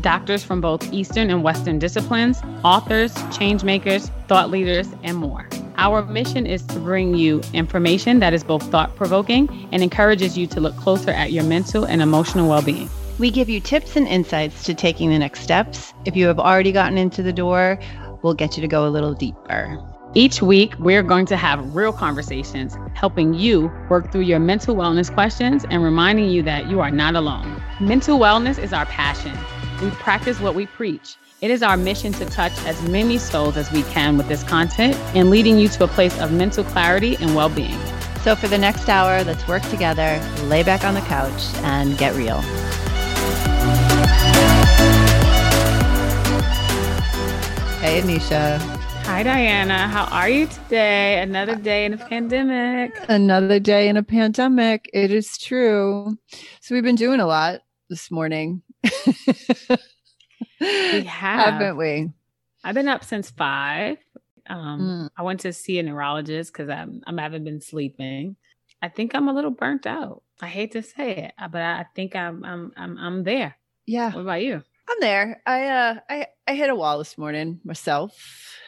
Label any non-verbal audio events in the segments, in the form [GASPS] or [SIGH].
doctors from both Eastern and Western disciplines, authors, change makers, thought leaders, and more. Our mission is to bring you information that is both thought provoking and encourages you to look closer at your mental and emotional well being. We give you tips and insights to taking the next steps. If you have already gotten into the door, we'll get you to go a little deeper. Each week, we're going to have real conversations, helping you work through your mental wellness questions and reminding you that you are not alone. Mental wellness is our passion. We practice what we preach. It is our mission to touch as many souls as we can with this content and leading you to a place of mental clarity and well being. So, for the next hour, let's work together, lay back on the couch, and get real. Hey, Anisha. Hi, Diana. How are you today? Another day in a pandemic. Another day in a pandemic. It is true. So, we've been doing a lot this morning. We [LAUGHS] have, haven't we? I've been up since five. Um, mm. I went to see a neurologist because I'm, I'm I haven't been sleeping. I think I'm a little burnt out. I hate to say it, uh, but I think I'm I'm I'm I'm there. Yeah. What about you? I'm there. I uh I I hit a wall this morning myself.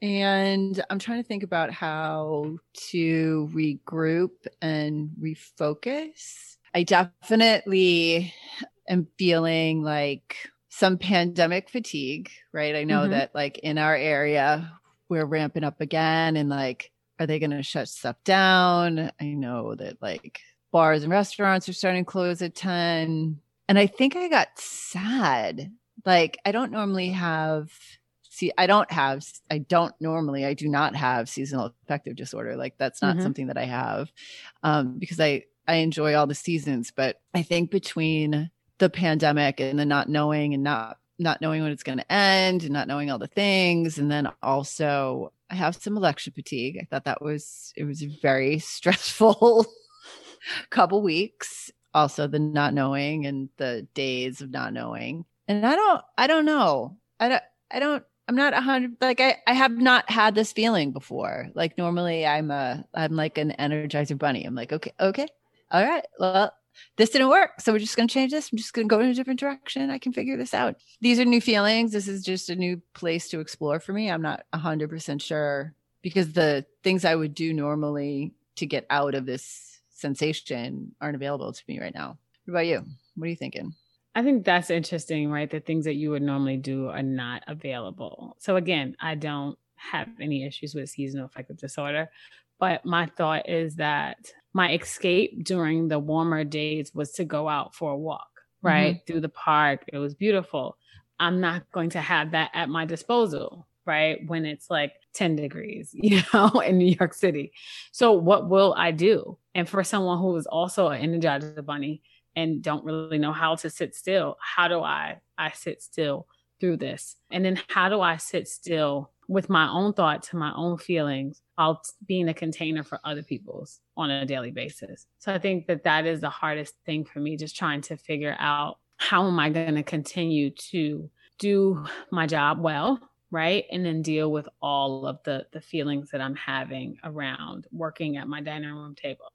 And I'm trying to think about how to regroup and refocus. I definitely am feeling like some pandemic fatigue, right? I know mm-hmm. that like in our area, we're ramping up again and like, are they going to shut stuff down? I know that like bars and restaurants are starting to close at 10. And I think I got sad. Like, I don't normally have, see, I don't have, I don't normally, I do not have seasonal affective disorder. Like, that's not mm-hmm. something that I have um, because I, I enjoy all the seasons. But I think between the pandemic and the not knowing and not not knowing when it's going to end and not knowing all the things. And then also i have some election fatigue. I thought that was it was very [LAUGHS] stressful couple weeks. Also the not knowing and the days of not knowing. And i don't i don't know. I don't i don't i'm not a hundred like i i have not had this feeling before. Like normally i'm a i'm like an energizer bunny. I'm like okay okay all right well this didn't work. So we're just going to change this. I'm just going to go in a different direction. I can figure this out. These are new feelings. This is just a new place to explore for me. I'm not 100% sure because the things I would do normally to get out of this sensation aren't available to me right now. What about you? What are you thinking? I think that's interesting, right? The things that you would normally do are not available. So again, I don't have any issues with seasonal affective disorder, but my thought is that my escape during the warmer days was to go out for a walk, right? Mm-hmm. Through the park. It was beautiful. I'm not going to have that at my disposal, right? When it's like 10 degrees, [LAUGHS] you know, in New York City. So what will I do? And for someone who is also an energizer bunny and don't really know how to sit still, how do I I sit still through this? And then how do I sit still with my own thoughts and my own feelings while being a container for other people's on a daily basis. So I think that that is the hardest thing for me, just trying to figure out how am I going to continue to do my job well, right? And then deal with all of the the feelings that I'm having around working at my dining room table.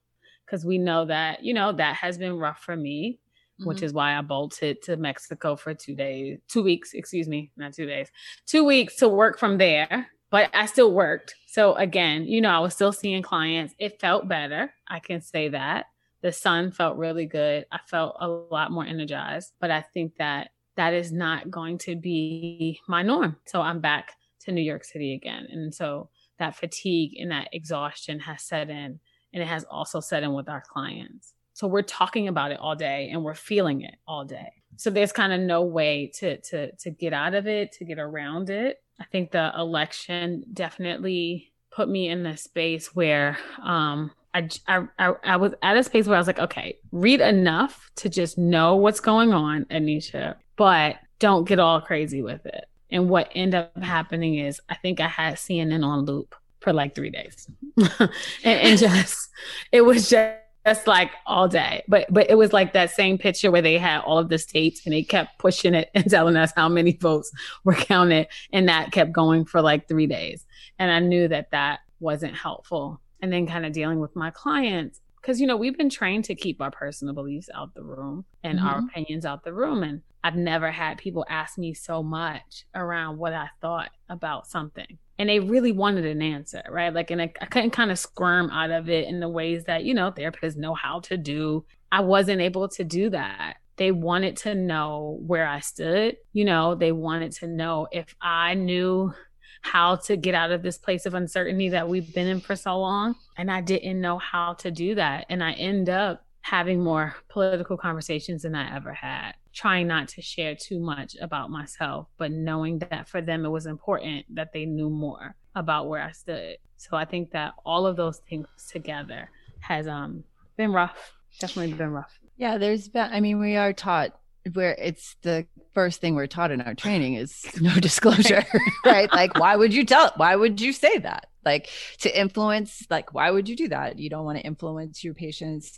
Cuz we know that, you know, that has been rough for me mm-hmm. which is why I bolted to Mexico for two days, two weeks, excuse me, not two days, two weeks to work from there. But I still worked. So again, you know, I was still seeing clients. It felt better. I can say that. The sun felt really good. I felt a lot more energized. But I think that that is not going to be my norm. So I'm back to New York City again. And so that fatigue and that exhaustion has set in and it has also set in with our clients. So we're talking about it all day and we're feeling it all day. So there's kind of no way to to to get out of it, to get around it. I think the election definitely put me in a space where um I, I, I was at a space where I was like, okay, read enough to just know what's going on, Anisha, but don't get all crazy with it. And what ended up happening is I think I had CNN on loop for like three days. [LAUGHS] and, and [LAUGHS] just, it was just, just like all day. But but it was like that same picture where they had all of the states and they kept pushing it [LAUGHS] and telling us how many votes were counted. And that kept going for like three days. And I knew that that wasn't helpful. And then kind of dealing with my clients because you know we've been trained to keep our personal beliefs out the room and mm-hmm. our opinions out the room and i've never had people ask me so much around what i thought about something and they really wanted an answer right? Like and i, I couldn't kind of squirm out of it in the ways that you know therapists know how to do. I wasn't able to do that. They wanted to know where i stood you know? They wanted to know if i knew how to get out of this place of uncertainty that we've been in for so long. And I didn't know how to do that. And I end up having more political conversations than I ever had, trying not to share too much about myself, but knowing that for them it was important that they knew more about where I stood. So I think that all of those things together has um been rough. Definitely been rough. Yeah, there's been I mean we are taught where it's the first thing we're taught in our training is no [LAUGHS] disclosure, [LAUGHS] right? Like, why would you tell? Why would you say that? Like to influence, like, why would you do that? You don't want to influence your patient's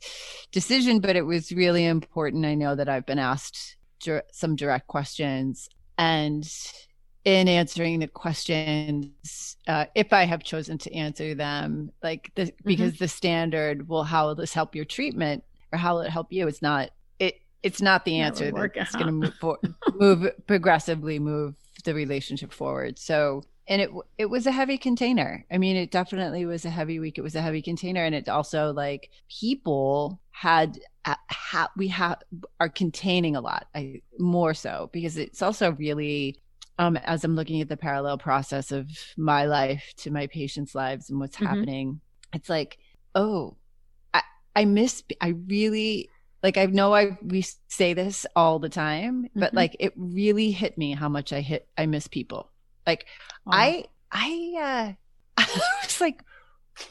decision, but it was really important. I know that I've been asked some direct questions and in answering the questions uh, if i have chosen to answer them like the, mm-hmm. because the standard well how will this help your treatment or how will it help you it's not it's not the answer that that's going to move for, [LAUGHS] move progressively move the relationship forward. So, and it it was a heavy container. I mean, it definitely was a heavy week. It was a heavy container, and it also like people had ha, we have are containing a lot I, more so because it's also really um, as I'm looking at the parallel process of my life to my patients' lives and what's mm-hmm. happening, it's like, oh, I, I miss, I really like I know I we say this all the time, but mm-hmm. like it really hit me how much I hit I miss people. Like. I I uh [LAUGHS] I was like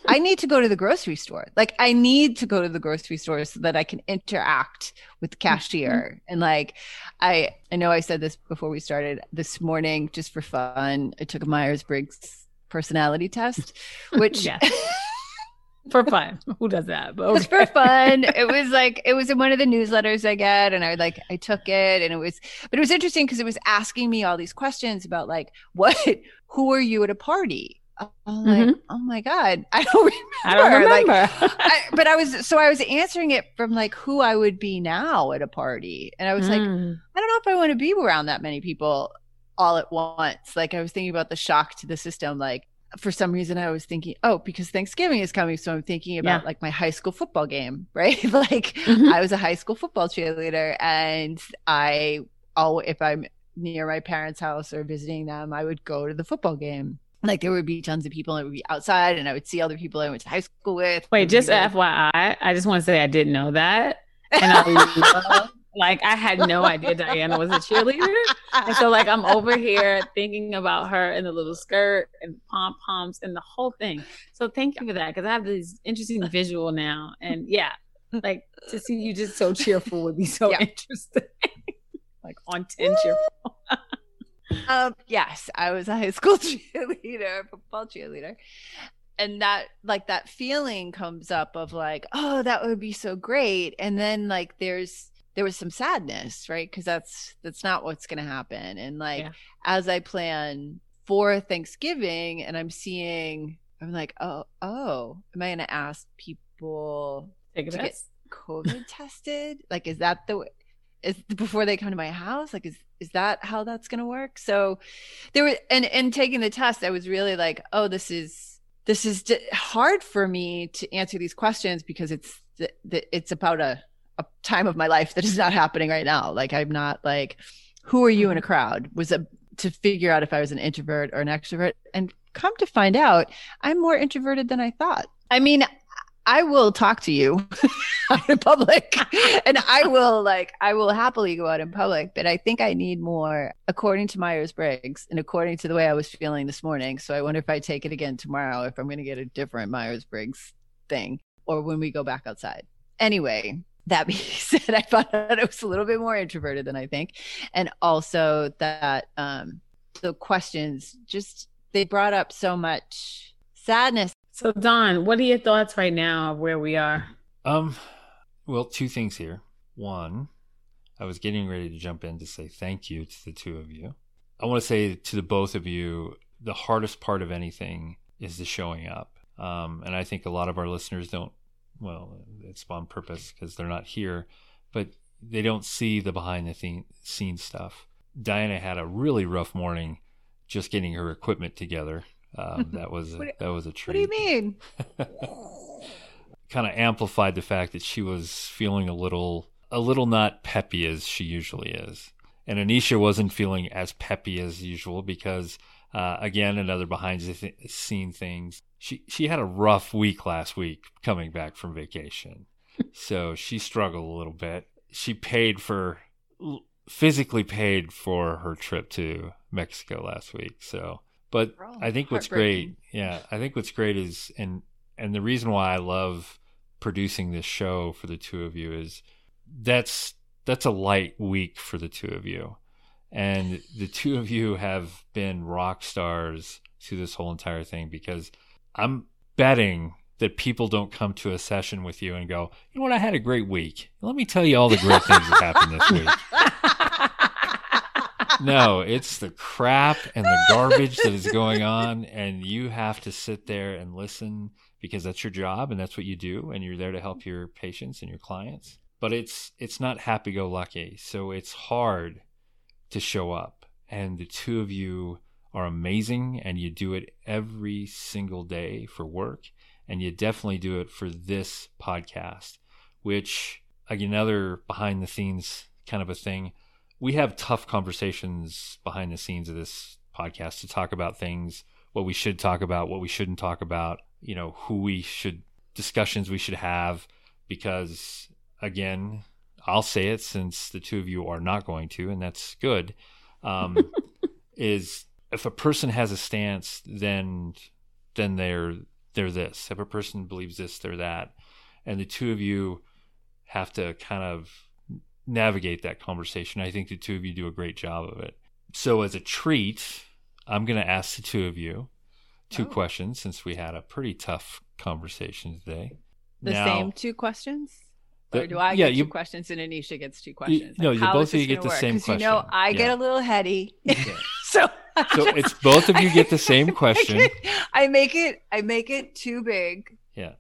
I need to go to the grocery store. Like I need to go to the grocery store so that I can interact with the cashier. Mm-hmm. And like I I know I said this before we started this morning just for fun. I took a Myers-Briggs personality test, which [LAUGHS] for fun. [LAUGHS] Who does that? But okay. For fun. [LAUGHS] It was like it was in one of the newsletters I get, and I like I took it, and it was, but it was interesting because it was asking me all these questions about like [LAUGHS] what, who are you at a party? I'm like, mm-hmm. oh my god, I don't remember. I don't remember. Like, I, but I was so I was answering it from like who I would be now at a party, and I was mm. like, I don't know if I want to be around that many people all at once. Like I was thinking about the shock to the system, like for some reason I was thinking, oh, because Thanksgiving is coming. So I'm thinking about yeah. like my high school football game, [LAUGHS] right? like mm-hmm. I was a high school football cheerleader and I oh if I'm near my parents' house or visiting them, I would go to the football game. Like there would be tons of people and it would be outside and I would see other people I went to high school with. Wait, just FYI, I just want to say I didn't know that. And I [LAUGHS] like I had no idea Diana was a cheerleader. And so like I'm over here thinking about her in the little skirt and pom poms and the whole thing. So thank you for that because I have this interesting visual now. And yeah, like to see you just so cheerful would be so yeah. interesting. [LAUGHS] like on 10 cheerful. [LAUGHS] um yes, I was a high school [LAUGHS] cheerleader, football cheerleader and that like that feeling comes up of like oh that would be so great and then like there's there was some sadness, right? Because that's that's not what's going to happen. And like yeah. as I plan for Thanksgiving, and I'm seeing, I'm like, oh, oh, am I going to ask people Take to get COVID tested? Like, is that the is before they come to my house? Like, is is that how that's going to work? So there was, and and taking the test, I was really like, oh, this is this is hard for me to answer these questions because it's the, the, it's about a a time of my life that is not happening right now. Like I'm not like, who are you in a mm-hmm. crowd? Was a to figure out if I was an introvert or an extrovert. And come to find out, I'm more introverted than I thought. I mean, I will talk to you [LAUGHS] out in public [LAUGHS] and I will like I will happily go out in public, but I think I need more according to Myers-Briggs and according to the way I was feeling this morning. So I wonder if I take it again tomorrow if I'm going to get a different Myers-Briggs thing or when we go back outside. Anyway, that being [LAUGHS] said, I found out I was a little bit more introverted than I think. And also that um, the questions just they brought up so much sadness. So Don, what are your thoughts right now of where we are? Um, well, two things here. One, I was getting ready to jump in to say thank you to the two of you. I want to say to the both of you, the hardest part of anything is the showing up. Um, and I think a lot of our listeners don't, well, it's on purpose because they're not here, but they don't see the behind the scenes stuff. Diana had a really rough morning just getting her equipment together. Um, [LAUGHS] that was a, what, that was a treat. What do you mean? [LAUGHS] kind of amplified the fact that she was feeling a little a little not peppy as she usually is. And Anisha wasn't feeling as peppy as usual because uh, again another behind the scene things. She she had a rough week last week coming back from vacation. so she struggled a little bit. She paid for physically paid for her trip to Mexico last week. So, but oh, I think what's great, yeah, I think what's great is and and the reason why I love producing this show for the two of you is that's that's a light week for the two of you. And the two of you have been rock stars through this whole entire thing because I'm betting that people don't come to a session with you and go, you know what, I had a great week. Let me tell you all the great things that happened this week. [LAUGHS] no, it's the crap and the garbage that is going on, and you have to sit there and listen because that's your job and that's what you do and you're there to help your patients and your clients but it's it's not happy go lucky so it's hard to show up and the two of you are amazing and you do it every single day for work and you definitely do it for this podcast which again another behind the scenes kind of a thing. We have tough conversations behind the scenes of this podcast to talk about things what we should talk about what we shouldn't talk about you know who we should discussions we should have because again i'll say it since the two of you are not going to and that's good um, [LAUGHS] is if a person has a stance then then they're they're this if a person believes this they're that and the two of you have to kind of navigate that conversation i think the two of you do a great job of it so as a treat i'm going to ask the two of you two oh. questions since we had a pretty tough conversation today. The now, same two questions? The, or do I yeah, get you, two questions and Anisha gets two questions? You, like, no, you both of you get the work? same question. You know, I yeah. get a little heady. Yeah. [LAUGHS] so so it's both of you get the same [LAUGHS] question. I make it I make it too big. Yeah.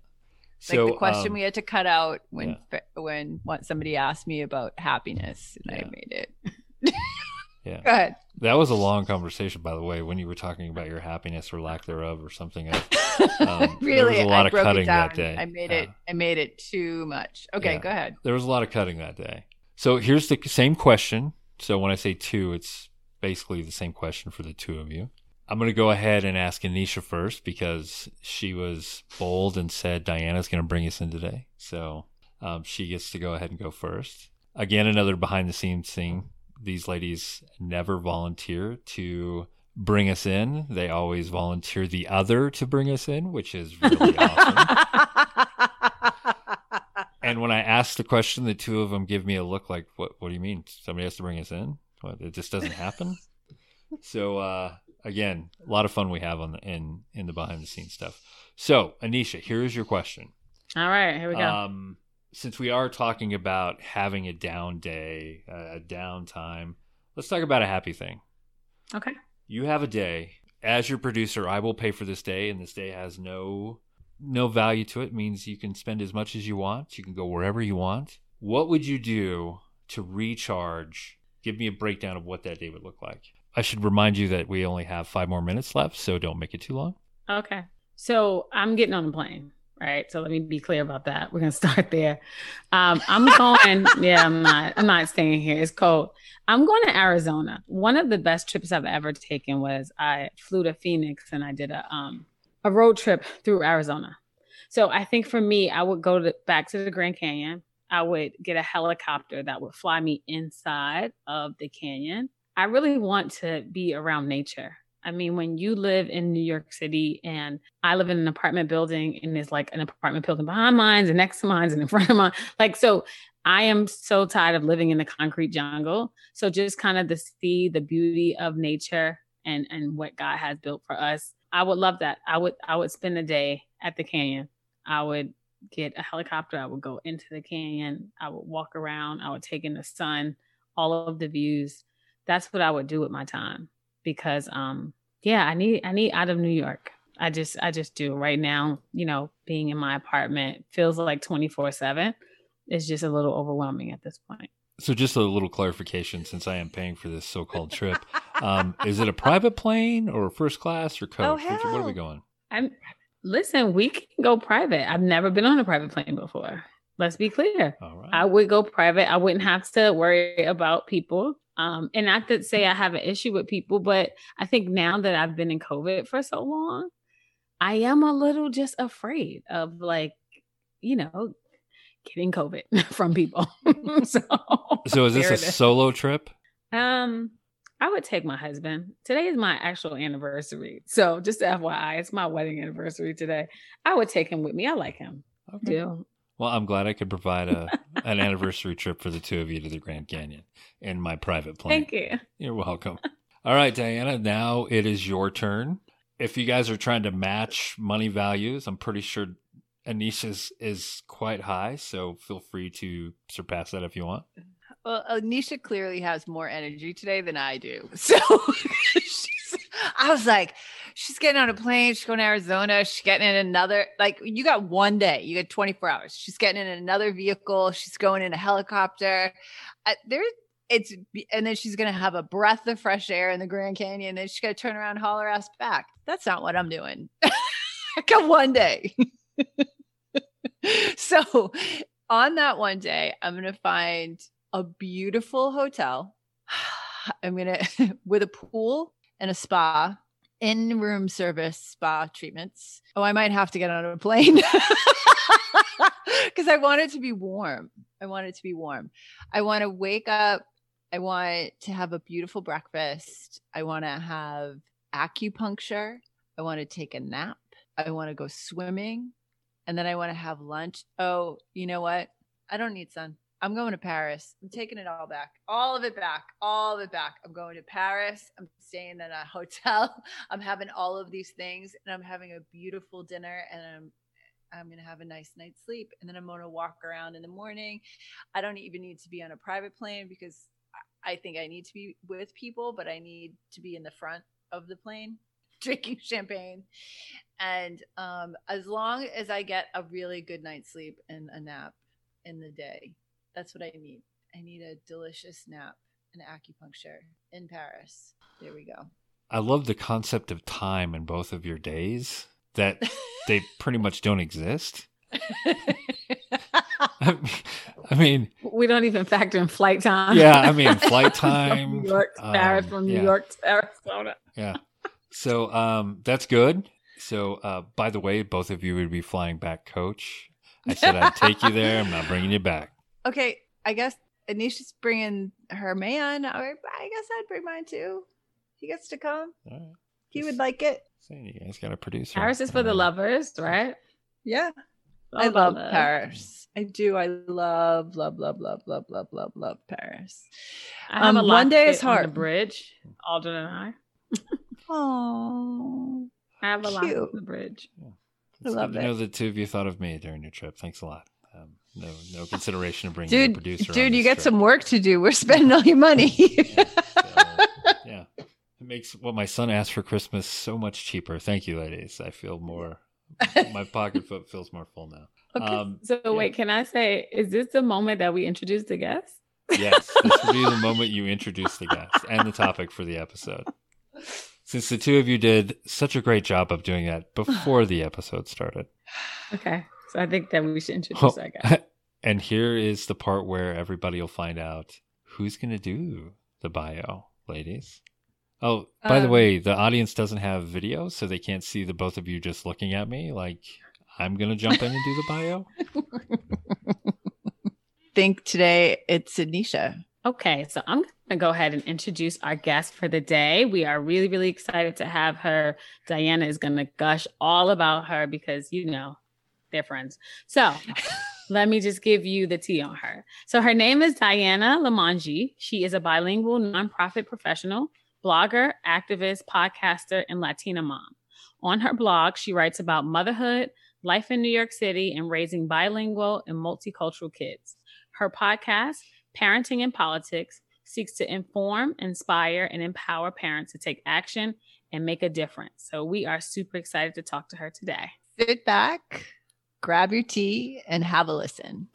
So, like the question um, we had to cut out when yeah. when somebody asked me about happiness and I made it. Yeah. [LAUGHS] Go ahead. That was a long conversation, by the way, when you were talking about your happiness or lack thereof or something. [LAUGHS] Um, really, there was a lot I of cutting that day. I made it. I made it too much. Okay, yeah. go ahead. There was a lot of cutting that day. So here's the same question. So when I say two, it's basically the same question for the two of you. I'm going to go ahead and ask Anisha first because she was bold and said Diana's going to bring us in today. So um, she gets to go ahead and go first. Again, another behind the scenes thing these ladies never volunteer to bring us in. They always volunteer the other to bring us in, which is really [LAUGHS] awesome. and when I ask the question, the two of them give me a look like, "What? What do you mean? Somebody has to bring us in? What? It just doesn't happen." so uh, again, a lot of fun we have on the in in the behind the scenes stuff. So Anisha, here is your question. All right, here we go. Um, since we are talking about having a down day, a down time, let's talk about a happy thing. Okay. You have a day. As your producer, I will pay for this day, and this day has no no value to it. it means you can spend as much as you want. You can go wherever you want. What would you do to recharge? Give me a breakdown of what that day would look like. I should remind you that we only have five more minutes left, so don't make it too long. Okay. So I'm getting on the plane right? So let me be clear about that. We're gonna [LAUGHS] start there. Um, I'm going. [LAUGHS] yeah, I'm not. I'm not staying here. It's cold. I'm going to Arizona. One of the best trips I've ever taken was I flew to Phoenix and I did a um a road trip through Arizona. So I think for me, I would go to back to the Grand Canyon. I would get a helicopter that would fly me inside of the canyon. I really want to be around nature. I mean, when you live in New York City and I live in an apartment building and there's like an apartment building behind mine and next to mine and in [LAUGHS] front of mine, like, so I am so tired of living in the concrete jungle. So just kind of to see the beauty of nature and and what God has built for us. I would love that. I would I would spend a day at the canyon. I would get a helicopter. I would go into the canyon. I would walk around. I would take in the sun, all of the views. That's what I would do with my time because um yeah, I need I need out of New York. I just I just do right now, you know, being in my apartment feels like 24/7. It's just a little overwhelming at this point. So, just a little clarification since I am paying for this so called trip. [LAUGHS] Um, is it a private plane or first class or coach? Oh, hell. Where are we going? I'm listen, we can go private. I've never been on a private plane before. Let's be clear. All right. I would go private. I wouldn't have to worry about people. Um, and not to say I have an issue with people, but I think now that I've been in COVID for so long, I am a little just afraid of like, you know, getting COVID [LAUGHS] from people. [LAUGHS] so, so is this a solo trip? Um, I would take my husband. Today is my actual anniversary. So just FYI, it's my wedding anniversary today. I would take him with me. I like him. Okay. Do. Well, I'm glad I could provide a an anniversary trip for the two of you to the Grand Canyon in my private plane. Thank you. You're welcome. All right, Diana, now it is your turn. If you guys are trying to match money values, I'm pretty sure Anisha's is quite high, so feel free to surpass that if you want. Well, Anisha clearly has more energy today than I do. [LAUGHS] So I was like, she's getting on a plane, she's going to Arizona, she's getting in another, like, you got one day, you get 24 hours. She's getting in another vehicle, she's going in a helicopter. Uh, there, it's, and then she's going to have a breath of fresh air in the Grand Canyon, and then she's going to turn around haul her ass back. That's not what I'm doing. [LAUGHS] I got one day. [LAUGHS] so on that one day, I'm going to find a beautiful hotel. [SIGHS] I'm going [LAUGHS] to, with a pool and a spa, in room service spa treatments. Oh, I might have to get on a plane [LAUGHS] because I want it to be warm. I want it to be warm. I want to wake up. I want to have a beautiful breakfast. I want to have acupuncture. I want to take a nap. I want to go swimming and then I want to have lunch. Oh, you know what? I don't need sun. I'm going to Paris. I'm taking it all back. All of it back. All of it back. I'm going to Paris. I'm staying in a hotel. [LAUGHS] I'm having all of these things and I'm having a beautiful dinner and I'm I'm to have a nice night's sleep and then I'm to walk around in the morning. I don't even need to be on a private plane because I think I need to be with people, but I need to be in the front of the plane [LAUGHS] drinking champagne. And um, as long as I get a really good night's sleep and a nap in the day, that's what I need. I need a delicious nap and acupuncture in Paris. There we go. I love the concept of time in both of your days that they [LAUGHS] pretty much don't exist. [LAUGHS] I mean, we don't even factor in flight time. Yeah, I mean, [LAUGHS] flight time. New York to Paris, um, from New yeah. York to Arizona. Yeah. So um, that's good. So uh, by the way, both of you would be flying back coach. I said I'd take you there. I'm not bringing you back. Okay, I guess Anisha's bringing her man. I guess I'd bring mine too. He gets to come. He would like it. Saying you guys got a producer. Paris is for the lovers, right? Yeah. I love love. Paris. I do. I love, love, love, love, love, love, love, love Paris. I have um, a one day is hard. On the bridge, Alden and I. Oh, I have a lot on the bridge. Yeah. I love it. I know the two of you thought of me during your trip. Thanks a lot. Um, no, no consideration of bringing dude, a producer. Dude, you get trip. some work to do. We're spending all your money. yeah, so, [LAUGHS] yeah, it makes what my son asked for Christmas so much cheaper. Thank you, ladies. I feel more. my pocketbook feels more full now. Okay. Um, so yeah. wait, can I say, is this the moment that we introduce the guests? Yes, this will be the moment you introduce the guests [LAUGHS] and the topic for the episode since the two of you did such a great job of doing that before the episode started. Okay. So I think that we should introduce that guy. [LAUGHS] And here is the part where everybody will find out who's going to do the bio, ladies. Oh, by um, the way, the audience doesn't have video, so they can't see the both of you just looking at me like I'm going to jump in and do the bio. [LAUGHS] think today it's Anisha. Okay, so I'm going to go ahead and introduce our guest for the day. We are really, really excited to have her. Diana is going to gush all about her because, you know, they're friends. So let me just give you the tea on her. So her name is Diana Limongi. She is a bilingual nonprofit professional blogger, activist, podcaster, and Latina mom. On her blog, she writes about motherhood, life in New York City, and raising bilingual and multicultural kids. Her podcast, Parenting in Politics, seeks to inform, inspire, and empower parents to take action and make a difference. So we are super excited to talk to her today. Sit back, grab your tea, and have a listen.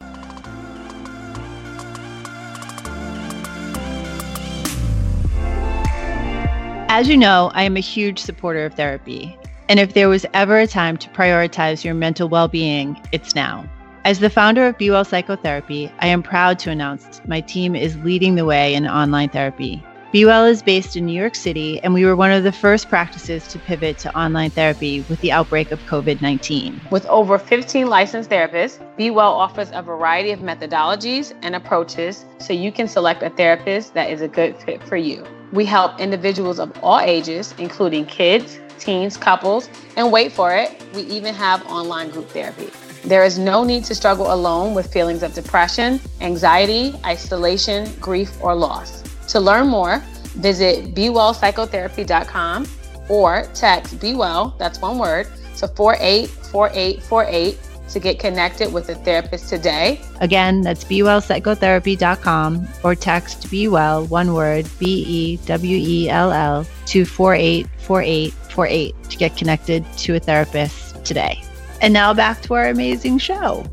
As you know, I am a huge supporter of therapy. And if there was ever a time to prioritize your mental well being, it's now. As the founder of Be Well Psychotherapy, I am proud to announce my team is leading the way in online therapy. Be Well is based in New York City, and we were one of the first practices to pivot to online therapy with the outbreak of COVID 19. With over 15 licensed therapists, Be Well offers a variety of methodologies and approaches so you can select a therapist that is a good fit for you. We help individuals of all ages, including kids, teens, couples, and wait for it, we even have online group therapy. There is no need to struggle alone with feelings of depression, anxiety, isolation, grief, or loss. To learn more, visit bewellpsychotherapy.com or text bewell, that's one word, to 484848 to get connected with a therapist today. Again, that's bewellpsychotherapy.com or text bewell, one word, B E W E L L, to 484848 to get connected to a therapist today. And now back to our amazing show.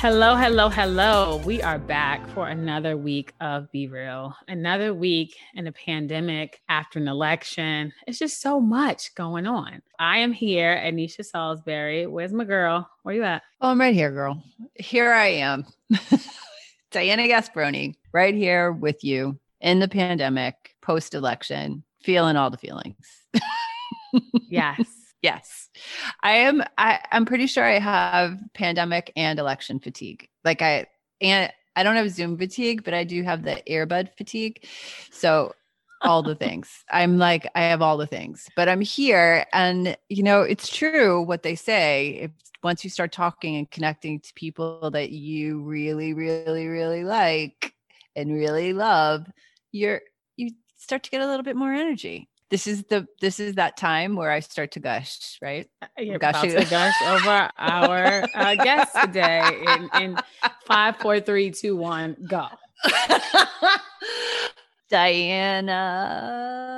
Hello, hello, hello. We are back for another week of Be Real, another week in a pandemic after an election. It's just so much going on. I am here, Anisha Salisbury. Where's my girl? Where you at? Oh, I'm right here, girl. Here I am. [LAUGHS] Diana Gasparoni, right here with you in the pandemic, post election, feeling all the feelings. [LAUGHS] yes. Yes. I am I, I'm pretty sure I have pandemic and election fatigue. Like I and I don't have Zoom fatigue, but I do have the earbud fatigue. So all the [LAUGHS] things. I'm like, I have all the things, but I'm here. And, you know, it's true what they say. If once you start talking and connecting to people that you really, really, really like and really love, you're, you start to get a little bit more energy this is the this is that time where I start to gush, right? Uh, you're about to gush over our uh, guest today in in [LAUGHS] five, four, three, two, one, go. [LAUGHS] Diana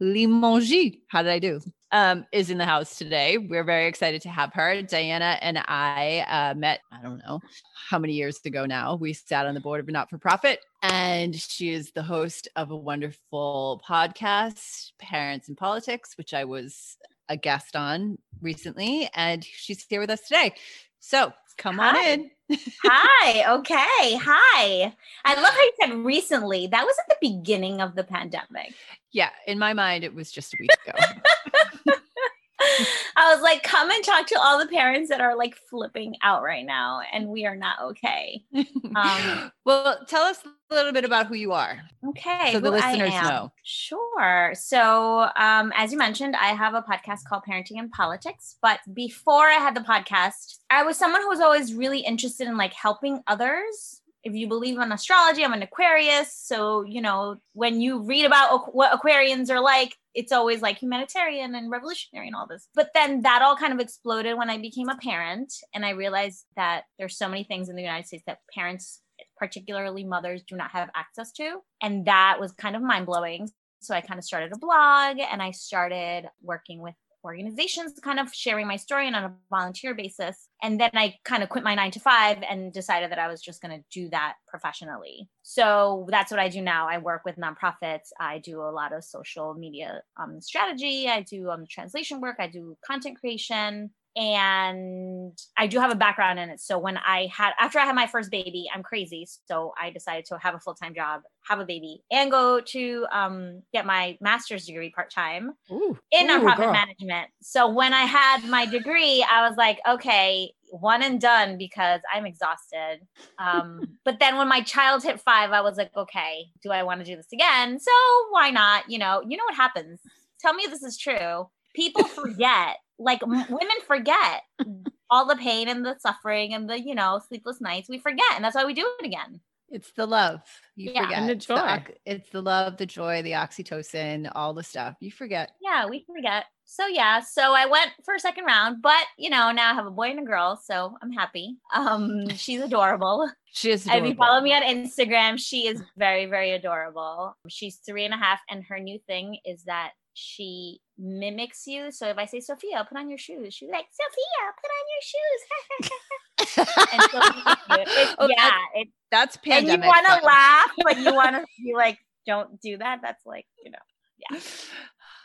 Limongi. How did I do? Um, is in the house today. We're very excited to have her. Diana and I uh, met, I don't know how many years ago now. We sat on the board of a not for profit, and she is the host of a wonderful podcast, Parents and Politics, which I was a guest on recently. And she's here with us today. So come Hi. on in. [LAUGHS] Hi. Okay. Hi. I love how you said recently. That was at the beginning of the pandemic. Yeah. In my mind, it was just a week ago. [LAUGHS] Was like, come and talk to all the parents that are like flipping out right now, and we are not okay. [LAUGHS] Um, well, tell us a little bit about who you are. Okay. So the listeners know. Sure. So, um, as you mentioned, I have a podcast called Parenting and Politics. But before I had the podcast, I was someone who was always really interested in like helping others if you believe in astrology, I'm an Aquarius. So, you know, when you read about what Aquarians are like, it's always like humanitarian and revolutionary and all this. But then that all kind of exploded when I became a parent and I realized that there's so many things in the United States that parents, particularly mothers, do not have access to. And that was kind of mind blowing. So I kind of started a blog and I started working with organizations kind of sharing my story and on a volunteer basis. And then i kind of quit my nine to five and decided that i was just going to do that professionally. So that's what i do now. I work with nonprofits. I do a lot of social media um, strategy. I do um, translation work. I do content creation and I do have a background in it. So when I had after I had my first baby, I'm crazy. So I decided to have a full time job, have a baby, and go to um, get my master's degree part time in nonprofit management. So when I had my degree, I was like, okay, one and done because I'm exhausted. Um, [LAUGHS] but then when my child hit five, I was like, okay, do I want to do this again? So why not? You know, you know what happens. Tell me this is true. People [LAUGHS] forget like women forget all the pain and the suffering and the, you know, sleepless nights, we forget. And that's why we do it again. It's the love. You Yeah. forget. And the It's joy. ox- it's the love, the joy, the oxytocin, all the stuff. You forget. Yeah, we forget. So yeah, so I went for a second round, but you know, now I have a boy and a girl, so I'm happy. Um, she's adorable. She is If you follow me on Instagram, she is very, very adorable. She's three and a half, and her new thing is that she mimics you. So if I say, Sophia, put on your shoes, she's like, Sophia, put on your shoes. [LAUGHS] and she'll mimic you. It's- Oh, yeah, That's and you want to laugh, but you want to [LAUGHS] be like, don't do that. That's like, you know. Yeah.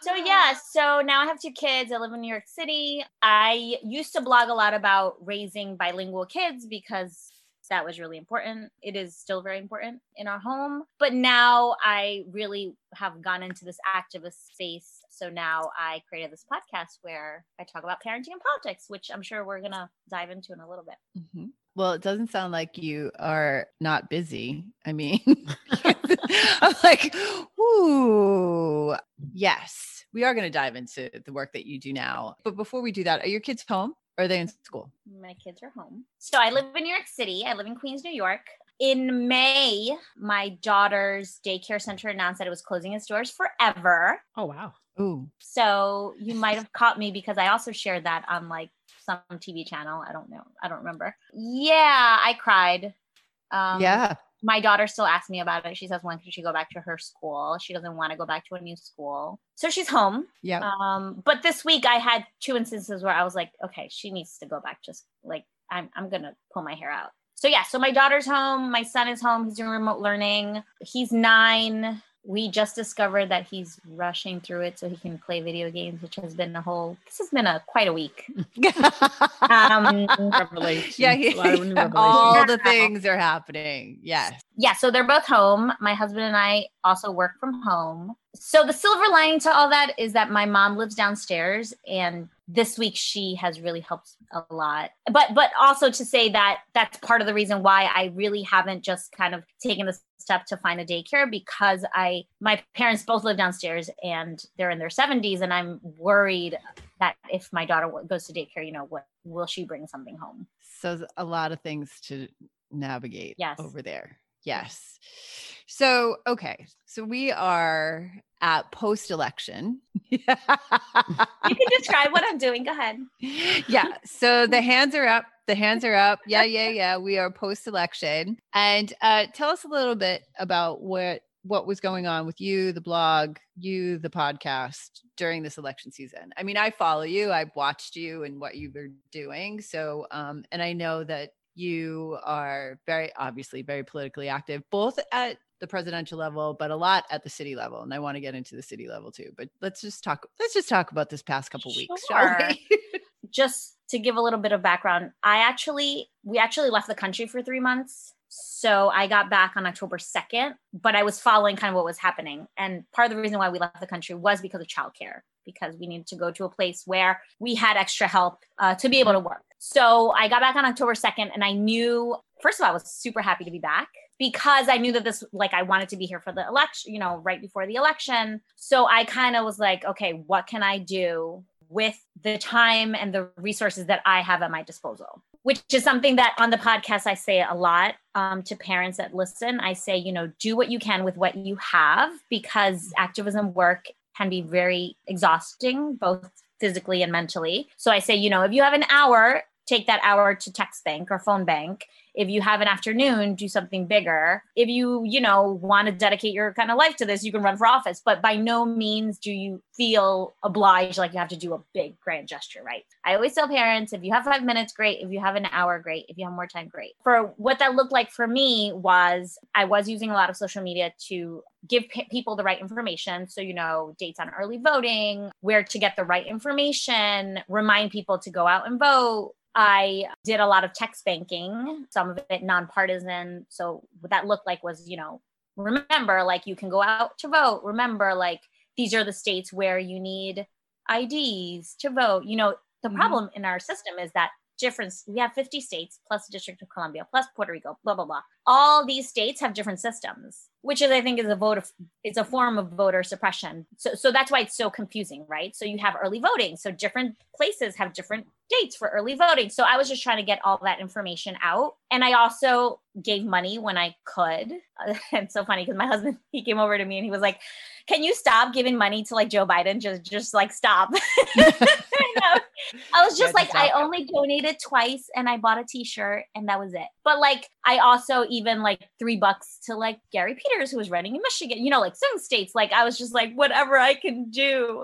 So yeah, [SIGHS] so now I have two kids. I live in New York City. I used to blog a lot about raising bilingual kids because that was really important. It is still very important in our home. But now I really have gone into this activist space. So now I created this podcast where I talk about parenting and politics, which I'm sure we're going to dive into in a little bit. Mhm. Well, it doesn't sound like you are not busy. I mean, [LAUGHS] I'm like, ooh, yes, we are going to dive into the work that you do now. But before we do that, are your kids home or are they in school? My kids are home. So I live in New York City. I live in Queens, New York. In May, my daughter's daycare center announced that it was closing its doors forever. Oh wow. Ooh, So you might have caught me because I also shared that on like some TV channel. I don't know. I don't remember. Yeah, I cried. Um, yeah. My daughter still asks me about it. She says, when can she go back to her school? She doesn't want to go back to a new school. So she's home. Yeah. Um, but this week I had two instances where I was like, okay, she needs to go back. Just like I'm, I'm gonna pull my hair out. So yeah, so my daughter's home. My son is home. He's doing remote learning. He's nine. We just discovered that he's rushing through it so he can play video games, which has been a whole. This has been a quite a week. [LAUGHS] Um, Revelation. yeah. A He, lot of new revelations. [LAUGHS] all the things are happening. Yes. yeah, so they're both home. My husband and I also work from home. So the silver lining to all that is that my mom lives downstairs and this week she has really helped a lot. But but also to say that that's part of the reason why I really haven't just kind of taken the step to find a daycare because I my parents both live downstairs and they're in their 70s and I'm worried that if my daughter goes to daycare, you know, what will she bring something home? So a lot of things to navigate Yes. over there. Yes. So, okay. So we are at post election. You can [LAUGHS] describe what I'm doing. Go ahead. yeah. So [LAUGHS] the hands are up. The hands are up. Yeah, yeah, yeah. We are post election. And uh, tell us a little bit about what what was going on with you, the blog, you, the podcast during this election season. I mean, I follow you. I've watched you and what you were doing. So, um, and I know that you are very obviously very politically active, both at the presidential level, but a lot at the city level. And I want to get into the city level too. But let's just talk. Let's just talk about this past couple weeks, shall we? [LAUGHS] just to give a little bit of background, I actually we actually left the country for three months. So I got back on October 2nd, but I was following kind of what was happening. And part of the reason why we left the country was because of childcare, because we needed to go to a place where we had extra help uh, to be able to work. So I got back on October 2nd and I knew, first of all, I was super happy to be back because I knew that this, like, I wanted to be here for the election, you know, right before the election. So I kind of was like, okay, what can I do with the time and the resources that I have at my disposal? Which is something that on the podcast I say a lot um, to parents that listen. I say, you know, do what you can with what you have because activism work can be very exhausting, both physically and mentally. So I say, you know, if you have an hour, take that hour to text bank or phone bank. If you have an afternoon, do something bigger. If you, you know, want to dedicate your kind of life to this, you can run for office. But by no means do you feel obliged like you have to do a big grand gesture, right? I always tell parents if you have five minutes, great. If you have an hour, great. If you have more time, great. For what that looked like for me was I was using a lot of social media to give p- people the right information. So, you know, dates on early voting, where to get the right information, remind people to go out and vote. I did a lot of text banking, some of it nonpartisan. So, what that looked like was, you know, remember, like, you can go out to vote. Remember, like, these are the states where you need IDs to vote. You know, the Mhm. problem in our system is that difference we have 50 states plus the district of columbia plus puerto rico blah blah blah all these states have different systems which is i think is a vote of it's a form of voter suppression so so that's why it's so confusing right so you have early voting so different places have different dates for early voting. So I was just trying to get all that information out. And I also gave money when I could. [LAUGHS] it's so funny because my husband, [LAUGHS] he came over to me and he was like, can you stop giving money to like Joe Biden? Just, just like stop. [LAUGHS] [LAUGHS] I was just like, I only donated twice and I bought a t-shirt and that was it. But like, I also even like three bucks to like Gary Peters, who was running in Michigan, you know, like some states, like I was just like, whatever I can do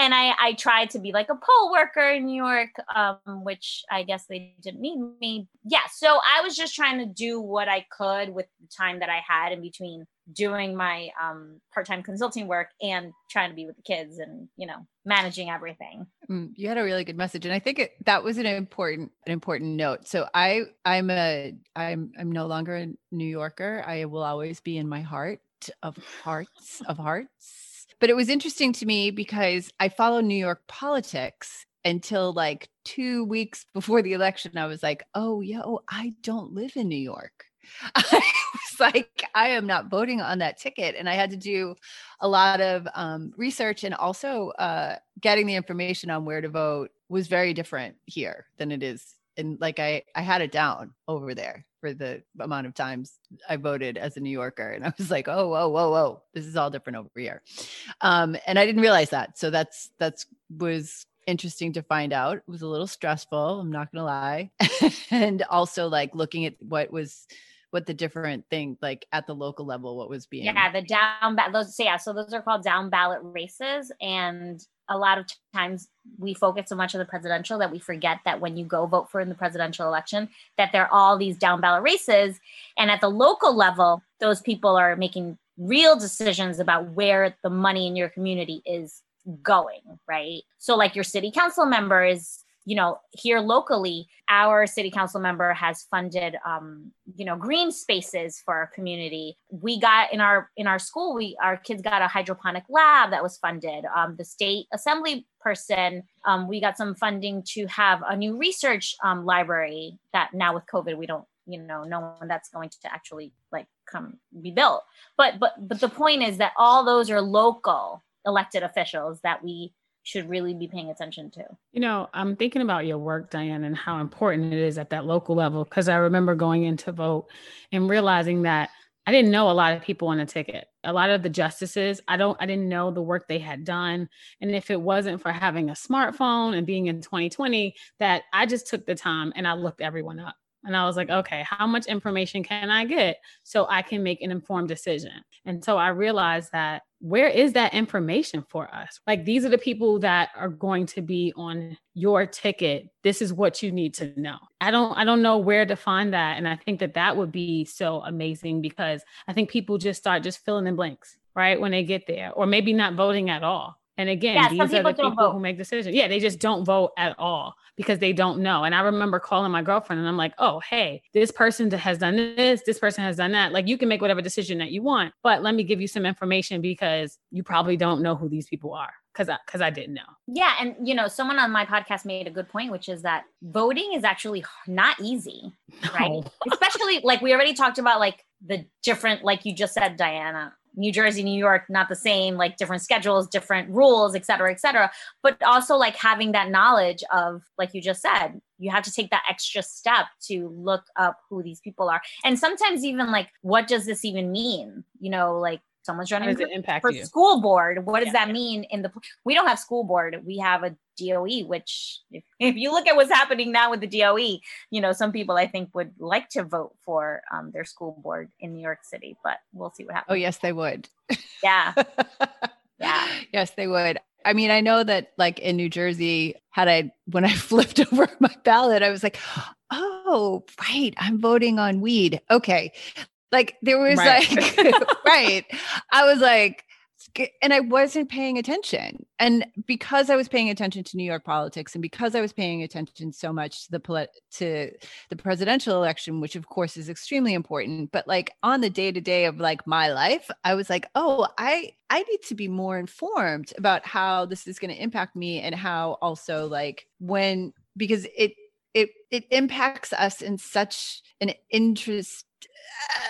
and I, I tried to be like a poll worker in New York, um, which I guess they didn't need me. Yeah, so I was just trying to do what I could with the time that I had in between doing my um, part-time consulting work and trying to be with the kids and you know managing everything. Mm, you had a really good message, and I think it, that was an important an important note. So I I'm a I'm I'm no longer a New Yorker. I will always be in my heart of hearts of hearts but it was interesting to me because I follow New York politics until like two weeks before the election. I was like, oh, yo, I don't live in New York. [LAUGHS] like, I am not voting on that ticket. And I had to do a lot of um, research and also uh, getting the information on where to vote was very different here than it is. And like I, I had it down over there for the amount of times I voted as a New Yorker. And I was like, oh, whoa, whoa, whoa, this is all different over here. Um, and I didn't realize that. So that's that's was interesting to find out. It was a little stressful, I'm not gonna lie. [LAUGHS] and also like looking at what was what the different thing like at the local level, what was being Yeah, the down ballot those yeah, so those are called down ballot races. And a lot of times we focus so much on the presidential that we forget that when you go vote for in the presidential election that there are all these down ballot races and at the local level those people are making real decisions about where the money in your community is going right so like your city council members you know here locally our city council member has funded um, you know green spaces for our community. We got in our in our school we our kids got a hydroponic lab that was funded. Um, the state assembly person um, we got some funding to have a new research um, library that now with covid we don't you know know when that's going to actually like come be built. But but but the point is that all those are local elected officials that we should really be paying attention to. You know, I'm thinking about your work, Diana, and how important it is at that local level. Because I remember going in to vote and realizing that I didn't know a lot of people on the ticket. A lot of the justices, I don't, I didn't know the work they had done. And if it wasn't for having a smartphone and being in 2020, that I just took the time and I looked everyone up. And I was like, okay, how much information can I get so I can make an informed decision? And so I realized that where is that information for us? Like these are the people that are going to be on your ticket. This is what you need to know. I don't I don't know where to find that and I think that that would be so amazing because I think people just start just filling in blanks, right? When they get there or maybe not voting at all. And again, yeah, these are the people vote. who make decisions. Yeah, they just don't vote at all because they don't know. And I remember calling my girlfriend and I'm like, oh, hey, this person has done this, this person has done that. Like you can make whatever decision that you want, but let me give you some information because you probably don't know who these people are because I, cause I didn't know. Yeah. And, you know, someone on my podcast made a good point, which is that voting is actually not easy, [LAUGHS] right? Especially like we already talked about, like the different, like you just said, Diana, New Jersey, New York, not the same, like different schedules, different rules, et cetera, et cetera. But also like having that knowledge of, like you just said, you have to take that extra step to look up who these people are. And sometimes even like, what does this even mean? You know, like someone's running for, for school board. What does yeah. that mean in the, we don't have school board. We have a DOE, which if, if, you look at what's happening now with the DOE, you know, some people I think would like to vote for um, their school board in New York City, but we'll see what happens. Oh, yes, they would. [LAUGHS] Yeah. [LAUGHS] yeah. Yes, they would. I mean, I know that like in New Jersey, had I, when I [LAUGHS] flipped over my ballot, I was like, oh, right, I'm voting on weed. Okay. Like there was right. like, [LAUGHS] right. I was like, and I wasn't paying attention. And because I was paying attention to New York politics, and because I was paying attention so much to the to the presidential election, which of course is extremely important, but like on the day to day of like my life, I was like, oh, I I need to be more informed about how this is going to impact me, and how also like when because it it it impacts us in such an interest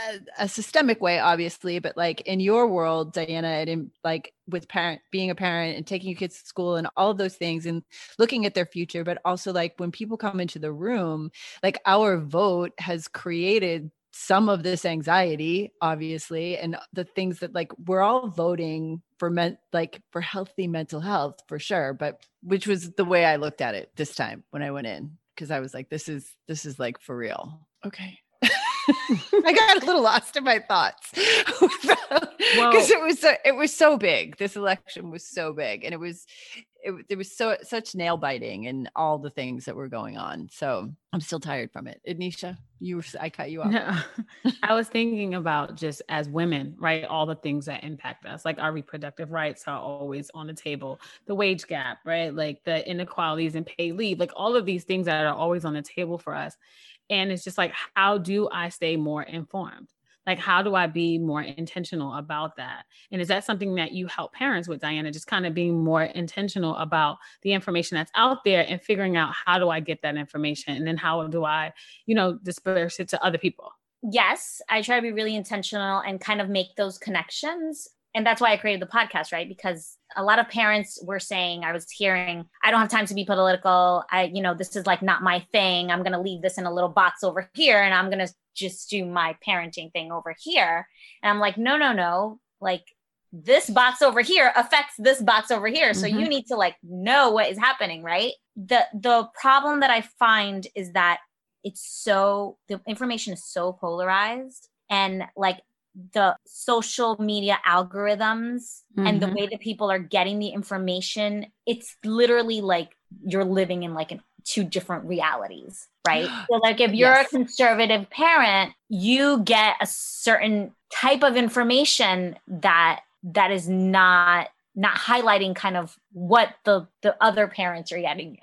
Uh, a systemic way obviously but like in your world diana and like with parent being a parent and taking your kids to school and all of those things and looking at their future but also like when people come into the room like our vote has created some of this anxiety obviously and the things that like we're all voting for men like for healthy mental health for sure but which was the way i looked at it this time when i went in because i was like this is this is like for real. Okay [LAUGHS] I got a little lost in my thoughts because [LAUGHS] well, it was so it was so big. This election was so big, and it was it, there was so such nail biting and all the things that were going on. So I'm still tired from it. Anisha, you were I cut you off. No, [LAUGHS] I was thinking about just as women, right? All the things that impact us, like our reproductive rights are always on the table, the wage gap, right? Like the inequalities in pay leave, like all of these things that are always on the table for us. And it's just like, how do I stay more informed? Like, how do I be more intentional about that? And is that something that you help parents with, Diana? Just kind of being more intentional about the information that's out there and figuring out how do I get that information? And then how do I, you know, disperse it to other people? Yes, I try to be really intentional and kind of make those connections and that's why I created the podcast, right? Because a lot of parents were saying, I was hearing, I don't have time to be political. I, you know, this is like not my thing. I'm going to leave this in a little box over here and I'm going to just do my parenting thing over here. And I'm like, no, no, no. Like this box over here affects this box over here. So mm-hmm. you need to like know what is happening, right? The the problem that I find is that it's so the information is so polarized and like the social media algorithms mm-hmm. and the mm-hmm. way that people are getting the information it's literally like you're living in like an, two different realities right [GASPS] so like if you're yes. a conservative parent you get a certain type of information that that is not not highlighting kind of what the the other parents are getting.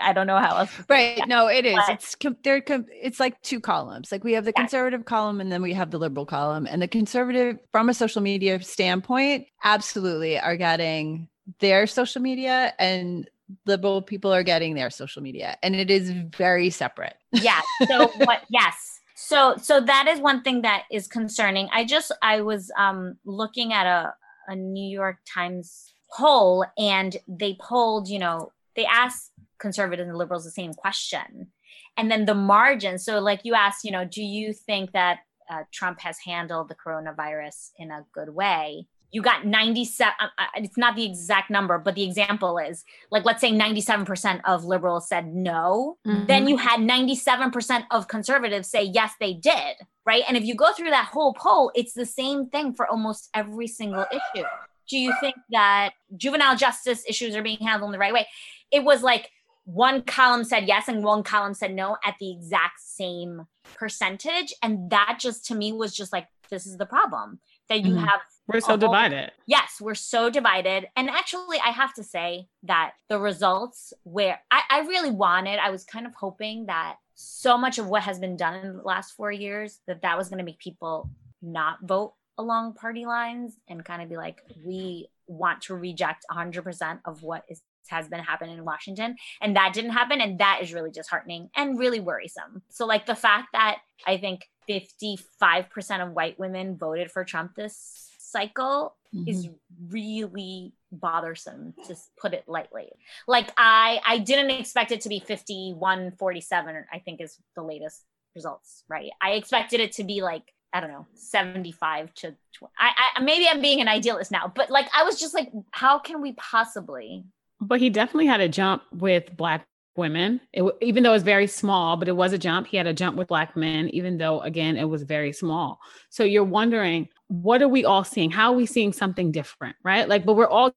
I don't know how else right. No it is. But, it's they're it's like two columns. Like we have the yeah. conservative column and then we have the liberal column. And the conservative from a social media standpoint absolutely are getting their social media and liberal people are getting their social media. And it is very separate. Yeah. So [LAUGHS] what yes. So so that is one thing that is concerning. I just i was um looking at a a New York Times poll and they polled, you know, they asked conservatives and liberals the same question. And then the margin. So, like you asked, you know, do you think that uh, Trump has handled the coronavirus in a good way? You got 97, uh, uh, it's not the exact number, but the example is like, let's say 97% of liberals said no. Mm-hmm. Then you had 97% of conservatives say, yes, they did right? And if you go through that whole poll, it's the same thing for almost every single issue. Do you think that juvenile justice issues are being handled in the right way? It was like one column said yes and one column said no at the exact same percentage. And that just to me was just like, this is the problem that you mm-hmm. have. We're so divided. Yes, we're so divided. And actually, I have to say that the results where I, I really wanted, I was kind of hoping that so much of what has been done in the last four years that that was going to make people not vote along party lines and kind of be like, we want to reject 100% of what is has been happening in Washington. And that didn't happen. And that is really disheartening and really worrisome. So, like the fact that I think 55% of white women voted for Trump this cycle mm-hmm. is really bothersome to put it lightly like i i didn't expect it to be 51 47 i think is the latest results right i expected it to be like i don't know 75 to 20 I, I maybe i'm being an idealist now but like i was just like how can we possibly but he definitely had a jump with black women. It, even though it was very small but it was a jump. He had a jump with black men even though again it was very small. So you're wondering what are we all seeing? How are we seeing something different right? Like but we're all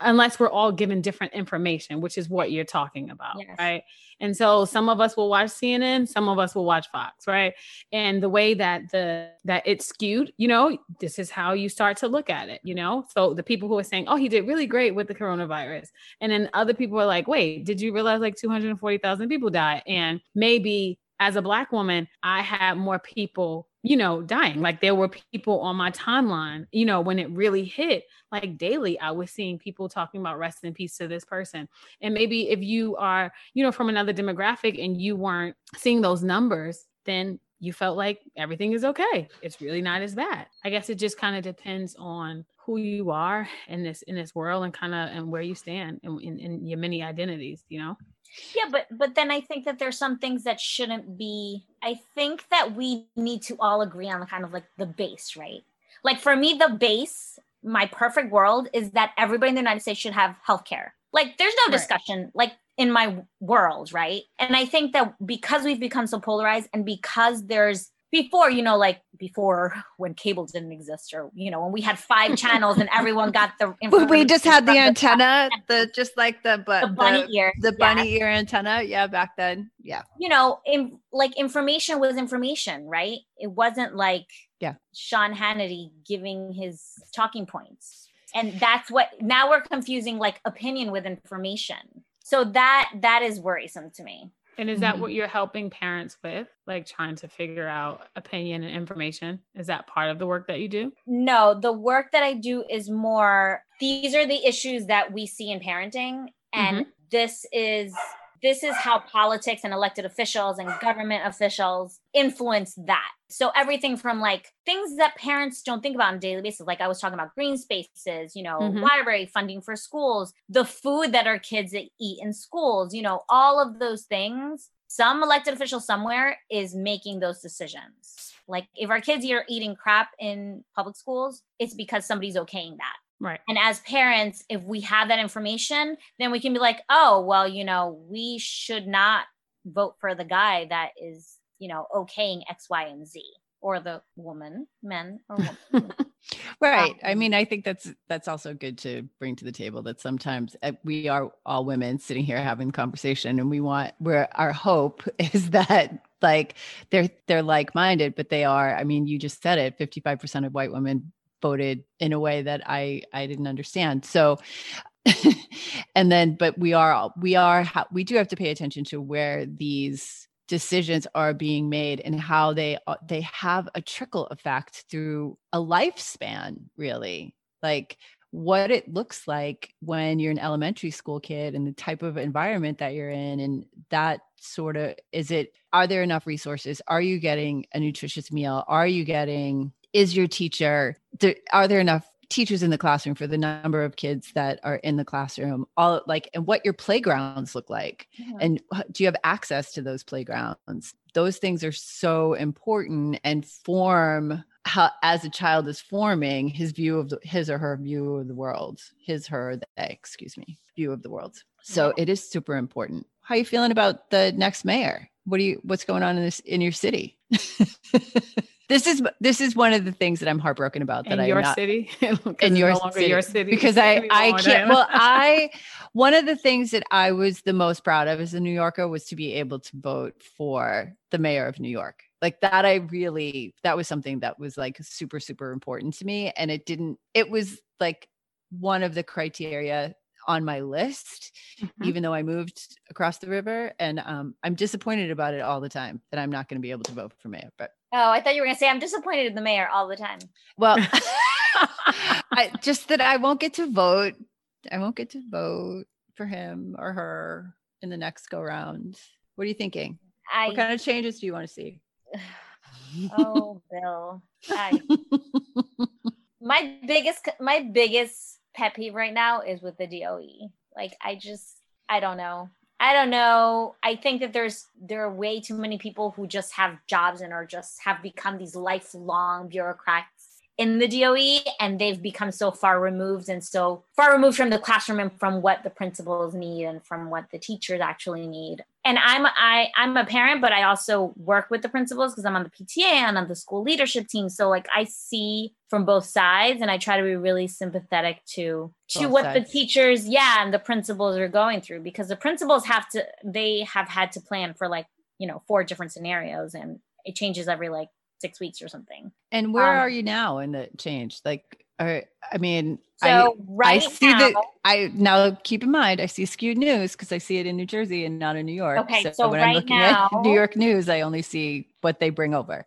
unless we're all given different information which is what you're talking about yes. right? And so some of us will watch cnn some of us will watch fox right? And the way that the that it's skewed you know this is how you start to look at it you know? So the people who are saying oh he did really great with the coronavirus and then other people are like wait did you realize like 240000 people died? And maybe as a black woman i had more people you know, dying. Like there were people on my timeline, you know, when it really hit, like daily, I was seeing people talking about rest in peace to this person. And maybe if you are, you know, from another demographic and you weren't seeing those numbers, then you felt like everything is okay. It's really not as bad. I guess it just kind of depends on who you are in this in this world and kind of and where you stand in, in, in your many identities, you know? Yeah, but but then I think that there's some things that shouldn't be. I think that we need to all agree on the kind of like the base, right? Like for me, the base, my perfect world is that everybody in the United States should have health care. Like there's no Right. discussion like in my world, right? And I think that because we've become so polarized and because there's before, you know, like before when cable didn't exist or you know, when we had five [LAUGHS] channels and everyone got the we just had the antenna, the just like the but the bunny ear. the yeah. bunny ear antenna. Yeah, back then. Yeah. you know, in, like information was information, right? It wasn't like Yeah. Sean Hannity giving his talking points. And that's what now we're confusing like opinion with information. So that that is worrisome to me. And is that Mhm. what you're helping parents with? Like trying to figure out opinion and information? Is that part of the work that you do? No, the work that I do is more these are the issues that we see in parenting and this is this is how politics and elected officials and government officials influence that. So everything from like things that parents don't think about on a daily basis like I was talking about green spaces, you know, Mhm. library funding for schools, the food that our kids eat in schools, you know, all of those things. Some elected official somewhere is making those decisions. Like if our kids are eating crap in public schools, it's because somebody's okaying that. Right. And as parents, if we have that information, then we can be like, oh, well, you know, we should not vote for the guy that is, you know, okaying X, Y, and Z, or the woman, men, or woman. [LAUGHS] Right. I Um, mean, I think that's that's also good to bring to the table that sometimes uh, we are all women sitting here having conversation and we want where our hope [LAUGHS] is that like they're they're like-minded, but they are, I mean, you just said it, 55% of white women voted in a way that I I didn't understand. So [LAUGHS] and then but we are we are we do have to pay attention to where these decisions are being made and how they uh, they have a trickle effect through a lifespan really. Like what it looks like when you're an elementary school kid and the type of environment that you're in and that sort of is it are there enough resources? Are you getting a nutritious meal? Are you getting is your teacher there, are there enough teachers in the classroom for the number of kids that are in the classroom? All like and what your playgrounds look like? And do you have access to those playgrounds? Those things are so important and form how as a child is forming his view of the, his or her view of the world his her they excuse me view of the world. So Yeah. it is super important. How are you feeling about the next mayor? What do you what's going on in this in your city [LAUGHS] this is this is one of the things that i'm heartbroken about that in i'm your not city? [LAUGHS] in your no city, your city because I [LAUGHS] I can't. Well, [LAUGHS] I one of the things that I was the most proud of as a New Yorker was to be able to vote for the mayor of New York. Like that, I really that was something that was like super super important to me, and it didn't. It was like one of the criteria on my list, Mhm. even though I moved across the river, and um, I'm disappointed about it all the time that I'm not going to be able to vote for mayor. But Oh, I thought you were gonna say I'm disappointed in the mayor all the time. well, [LAUGHS] [LAUGHS] I, just that I won't get to vote. I won't get to vote for him or her in the next go round. What are you thinking? I what kind of changes do you want to see? [SIGHS] oh Bill. I [LAUGHS] my biggest my biggest pet peeve right now is with the DOE. Like I just I don't know. I don't know. I think that there's there are way too many people who just have jobs and are just have become these lifelong bureaucrats in the DOE and they've become so far removed and so far removed from the classroom and from what the principals need and from what the teachers actually need. And I'm I I'm a parent, but I also work with the principals because I'm on the PTA and on the school leadership team. So like I see from both sides and I try to be really sympathetic to to Both what sides. the teachers, yeah, and the principals are going through because the principals have to they have had to plan for like, you know, four different scenarios and it changes every like six weeks or something. And where Um, are you now in the change? Like, I mean, So I right I see now, that I now keep in mind I see skewed news because I see it in New Jersey and not in New York. Okay, so, so when right I'm looking [LAUGHS] now- at New York news, I only see what they bring over.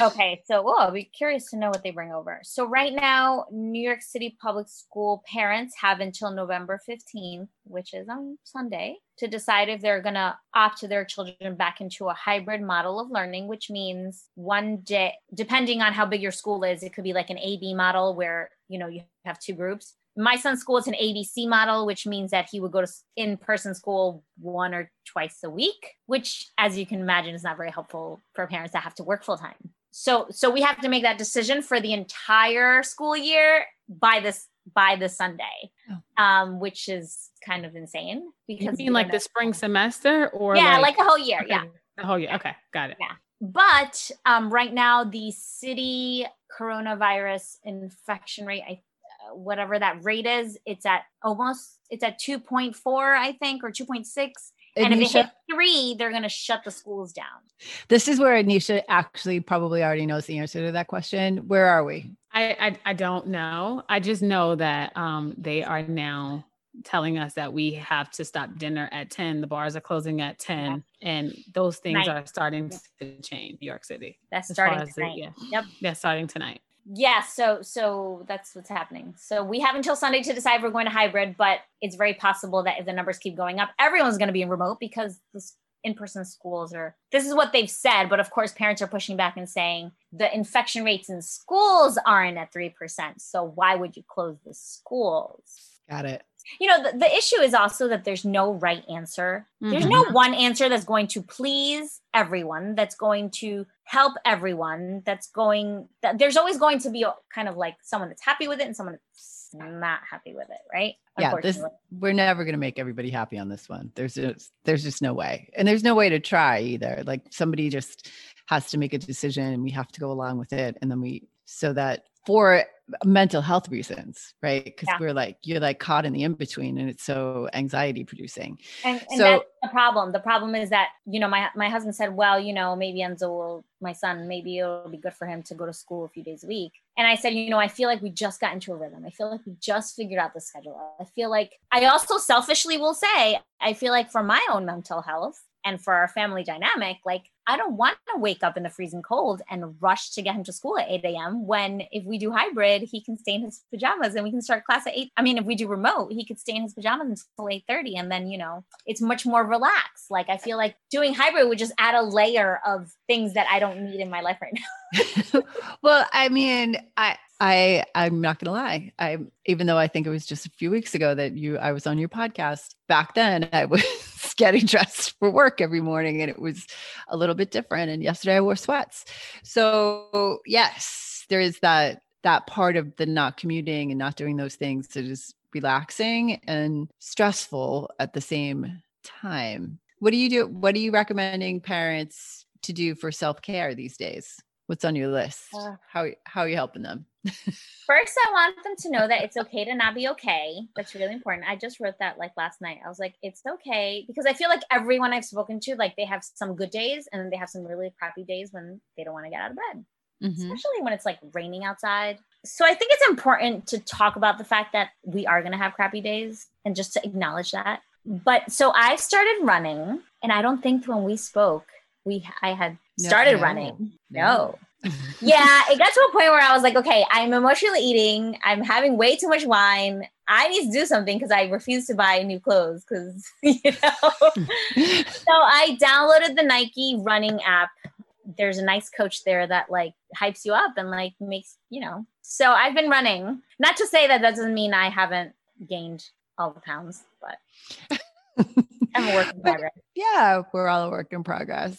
Okay, so well, I'll be curious to know what they bring over. So right now, New York City public school parents have until November 15th, which is on Sunday, to decide if they're going to opt their children back into a hybrid model of learning, which means one day, depending on how big your school is, it could be like an AB model where, you know, you have two groups my son's school is an ABC model, which means that he would go to in person school one or twice a week, which, as you can imagine, is not very helpful for parents that have to work full time. So, so we have to make that decision for the entire school year by this by the Sunday, oh. um, which is kind of insane. Because you mean like the spring semester, or yeah, like, like a whole year, okay. yeah, the whole year. Okay, got it. Yeah, but um, right now the city coronavirus infection rate, I whatever that rate is, it's at almost it's at 2.4, I think, or 2.6. And, and if it hits three, they're going to shut the schools down. This is where Anisha actually probably already knows the answer to that question. Where are we? I I, I don't know. I just know that um, they are now telling us that we have to stop dinner at 10 the bars are closing at 10 yeah. and those things are starting to change new york city that's starting tonight. The, yeah. yep that's starting tonight yeah so so that's what's happening. So we have until sunday to decide we're going to hybrid but it's very possible that if the numbers keep going up everyone's going to be in remote because this in-person schools are this is what they've said but of course parents are pushing back and saying the infection rates in schools aren't at 3% so why would you close the schools? Got it you know the, the issue is also that there's no right answer. Mm-hmm. there's no one answer that's going to please everyone that's going to help everyone that's going that there's always going to be a, kind of like someone that's happy with it and someone that's not happy with it right? Yeah this we're never going to make everybody happy on this one. There's just there's just no way. And there's no way to try either. Like somebody just has to make a decision and we have to go along with it. And then we so that for mental health reasons, right? Because yeah. we're like, you're like caught in the in between and it's so anxiety producing. And, and so, that's the problem. The problem is that, you know, my, my husband said, well, you know, maybe Enzo will, my son, maybe it'll be good for him to go to school a few days a week. And I said, you know, I feel like we just got into a rhythm. I feel like we just figured out the schedule. I feel like I also selfishly will say, I feel like for my own mental health, and for our family dynamic, like I don't want to wake up in the freezing cold and rush to get him to school at 8 a.m. when if we do hybrid, he can stay in his pajamas and we can start class at 8. I mean, if we do remote, he could stay in his pajamas until 8:30 and then, you know, it's much more relaxed. Like I feel like doing hybrid would just add a layer of things that I don't need in my life right now. [LAUGHS] well, I mean, I I I'm not gonna lie. I even though I think it was just a few weeks ago that you I was on your podcast. Back then, I was getting [LAUGHS] dressed for work every morning, and it was a little bit different. And yesterday, I wore sweats. So yes, there is that that part of the not commuting and not doing those things that is relaxing and stressful at the same time. What do you do? What are you recommending parents to do for self care these days? What's on your list? Uh, how how are you helping them? [LAUGHS] First, I want them to know that it's okay to not be okay. That's really important. I just wrote that like last night. I was like, it's okay because I feel like everyone I've spoken to, like they have some good days and then they have some really crappy days when they don't want to get out of bed, mm-hmm. especially when it's like raining outside. So I think it's important to talk about the fact that we are going to have crappy days and just to acknowledge that. But so I started running, and I don't think when we spoke, we I had started no, running. No. no. [LAUGHS] yeah, it got to a point where I was like, okay, I'm emotionally eating. I'm having way too much wine. I need to do something because I refuse to buy new clothes because, [LAUGHS] you know. [LAUGHS] so I downloaded the Nike running app. There's a nice coach there that like hypes you up and like makes, you know. So I've been running. Not to say that that doesn't mean I haven't gained all the pounds, but I'm a work in progress. Yeah, we're all a work in progress.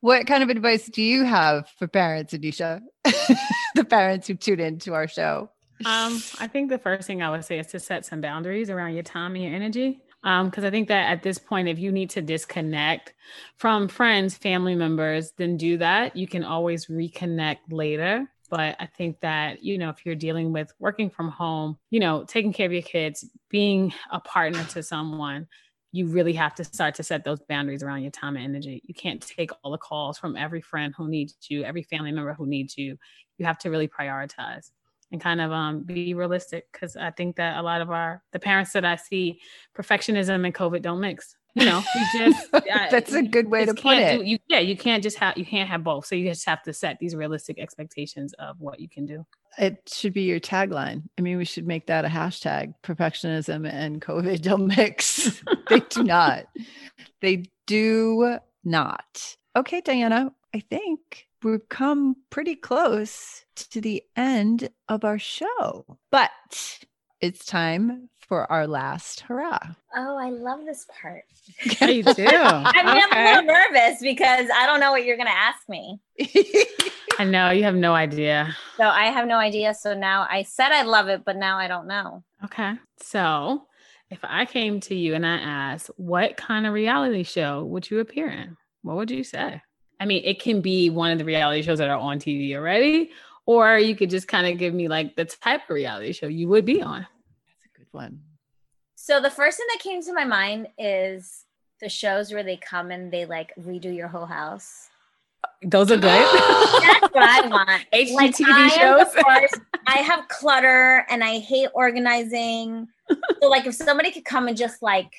What kind of advice do you have for parents, Anisha? [LAUGHS] the parents who tune into our show. Um, I think the first thing I would say is to set some boundaries around your time and your energy. Um, because I think that at this point, if you need to disconnect from friends, family members, then do that. You can always reconnect later. But I think that, you know, if you're dealing with working from home, you know, taking care of your kids, being a partner to someone, you really have to start to set those boundaries around your time and energy. You can't take all the calls from every friend who needs you, every family member who needs you. You have to really prioritize and kind of um, be realistic because I think that a lot of our the parents that I see perfectionism and COVID don't mix. You know, you just [LAUGHS] that's a good way to put it. Do, you, yeah, you can't just have you can't have both. So you just have to set these realistic expectations of what you can do. It should be your tagline. I mean, we should make that a hashtag. Perfectionism and COVID don't mix. [LAUGHS] they do not. They do not. Okay, Diana, I think we've come pretty close to the end of our show, but it's time for our last hurrah. Oh, I love this part. [LAUGHS] Yeah, you do. [LAUGHS] I mean, okay. I'm a little nervous because I don't know what you're going to ask me. [LAUGHS] I know you have no idea. So I have no idea. So now I said I love it, but now I don't know. Okay. So if I came to you and I asked, what kind of reality show would you appear in? What would you say? I mean, it can be one of the reality shows that are on TV already, or you could just kind of give me like the type of reality show you would be on. That's a good one. So the first thing that came to my mind is the shows where they come and they like redo your whole house. Those are good. [LAUGHS] That's what I want. [LAUGHS] HGTV like, shows. I, I have clutter and I hate organizing. [LAUGHS] So like if somebody could come and just like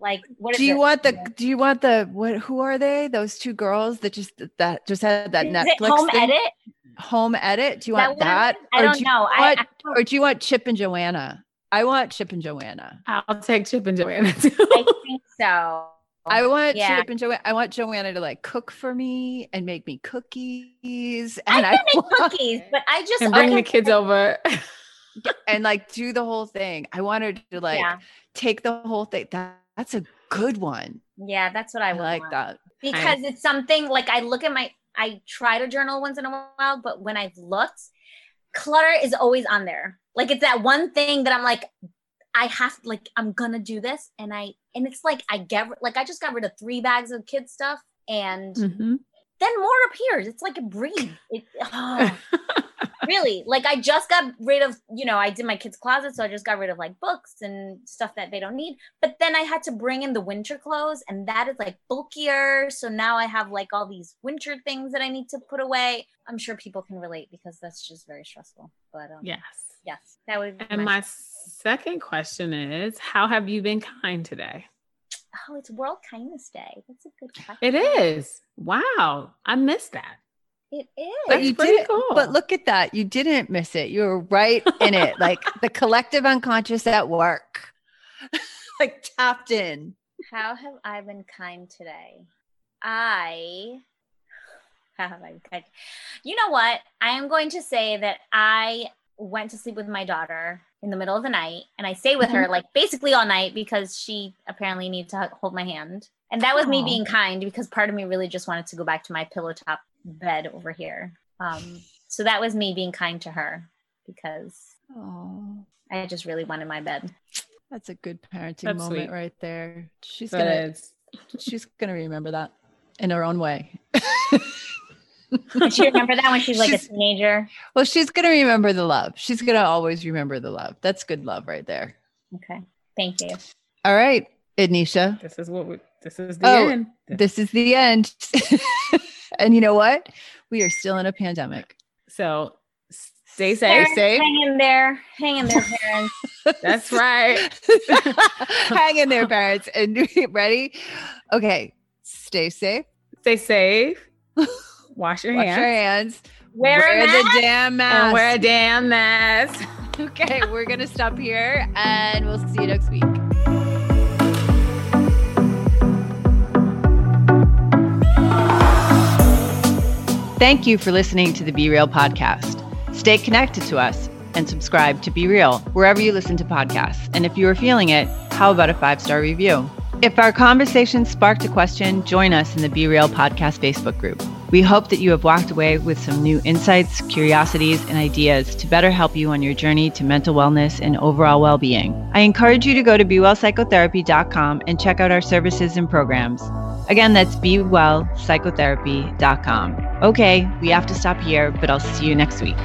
like what do you it? want the do you want the what who are they those two girls that just that just had that is netflix home thing? edit home edit do you want that, that? i don't do know want, I, I or do you want chip and joanna I want Chip and Joanna. I'll take Chip and Joanna too. I think so. [LAUGHS] I want yeah. Chip and Joanna. I want Joanna to like cook for me and make me cookies. And I can I make [LAUGHS] want, cookies, but I just and bring the kids over [LAUGHS] and like do the whole thing. I want her to like yeah. take the whole thing. That, that's a good one. Yeah, that's what I, I like want. that because I, it's something like I look at my. I try to journal once in a while, but when I've looked, clutter is always on there. Like it's that one thing that I'm like, I have like I'm gonna do this, and I and it's like I get like I just got rid of three bags of kid stuff, and mm-hmm. then more appears. It's like a breed. It, oh. [LAUGHS] really? Like i just got rid of you know i did my kids closet so i just got rid of like books and stuff that they don't need. But then i had to bring in the winter clothes and that is like bulkier. So now i have like all these winter things that i need to put away. I'm sure people can relate because that's just very stressful but um, yes. yes that would and my, my second question is how have you been kind today? Oh it's world kindness day. That's a good question. it is. Wow. I missed that it is. But you did cool. But look at that. You didn't miss it. You were right in it. like [LAUGHS] the collective unconscious at work. [LAUGHS] like tapped in. How have I been kind today? I how have I been kind? You know what? I am going to say that I went to sleep with my daughter in the middle of the night and I stay with mm-hmm. her like basically all night because she apparently needs to hold my hand. And that was Aww. me being kind because part of me really just wanted to go back to my pillow top bed over here. Um, so that was me being kind to her because Aww. I just really wanted my bed. That's a good parenting That's moment sweet. right there. She's that gonna is. she's gonna remember that in her own way. [LAUGHS] Does she remember that when she's like she's, a teenager? Well, she's gonna remember the love. She's gonna always remember the love. That's good love right there. Okay. Thank you. All right, Anisha. This is what we, this is the oh, end. This is the end. [LAUGHS] and you know what? We are still in a pandemic. So stay safe. Parents, safe. Hang in there. Hang in there, [LAUGHS] parents. That's right. [LAUGHS] hang in there, parents. And [LAUGHS] ready? Okay. Stay safe. Stay safe. Wash your Wash hands. your hands. Wear, wear the damn mask. And wear a damn mask. okay, we're gonna stop here and we'll see you next week. Thank you for listening to the Be Real podcast. Stay connected to us and subscribe to Be Real wherever you listen to podcasts. And if you are feeling it, how about a five star review? If our conversation sparked a question, join us in the Be Real podcast Facebook group. We hope that you have walked away with some new insights, curiosities, and ideas to better help you on your journey to mental wellness and overall well being. I encourage you to go to BeWellPsychotherapy.com and check out our services and programs. Again, that's BeWellPsychotherapy.com. Okay, we have to stop here, but I'll see you next week.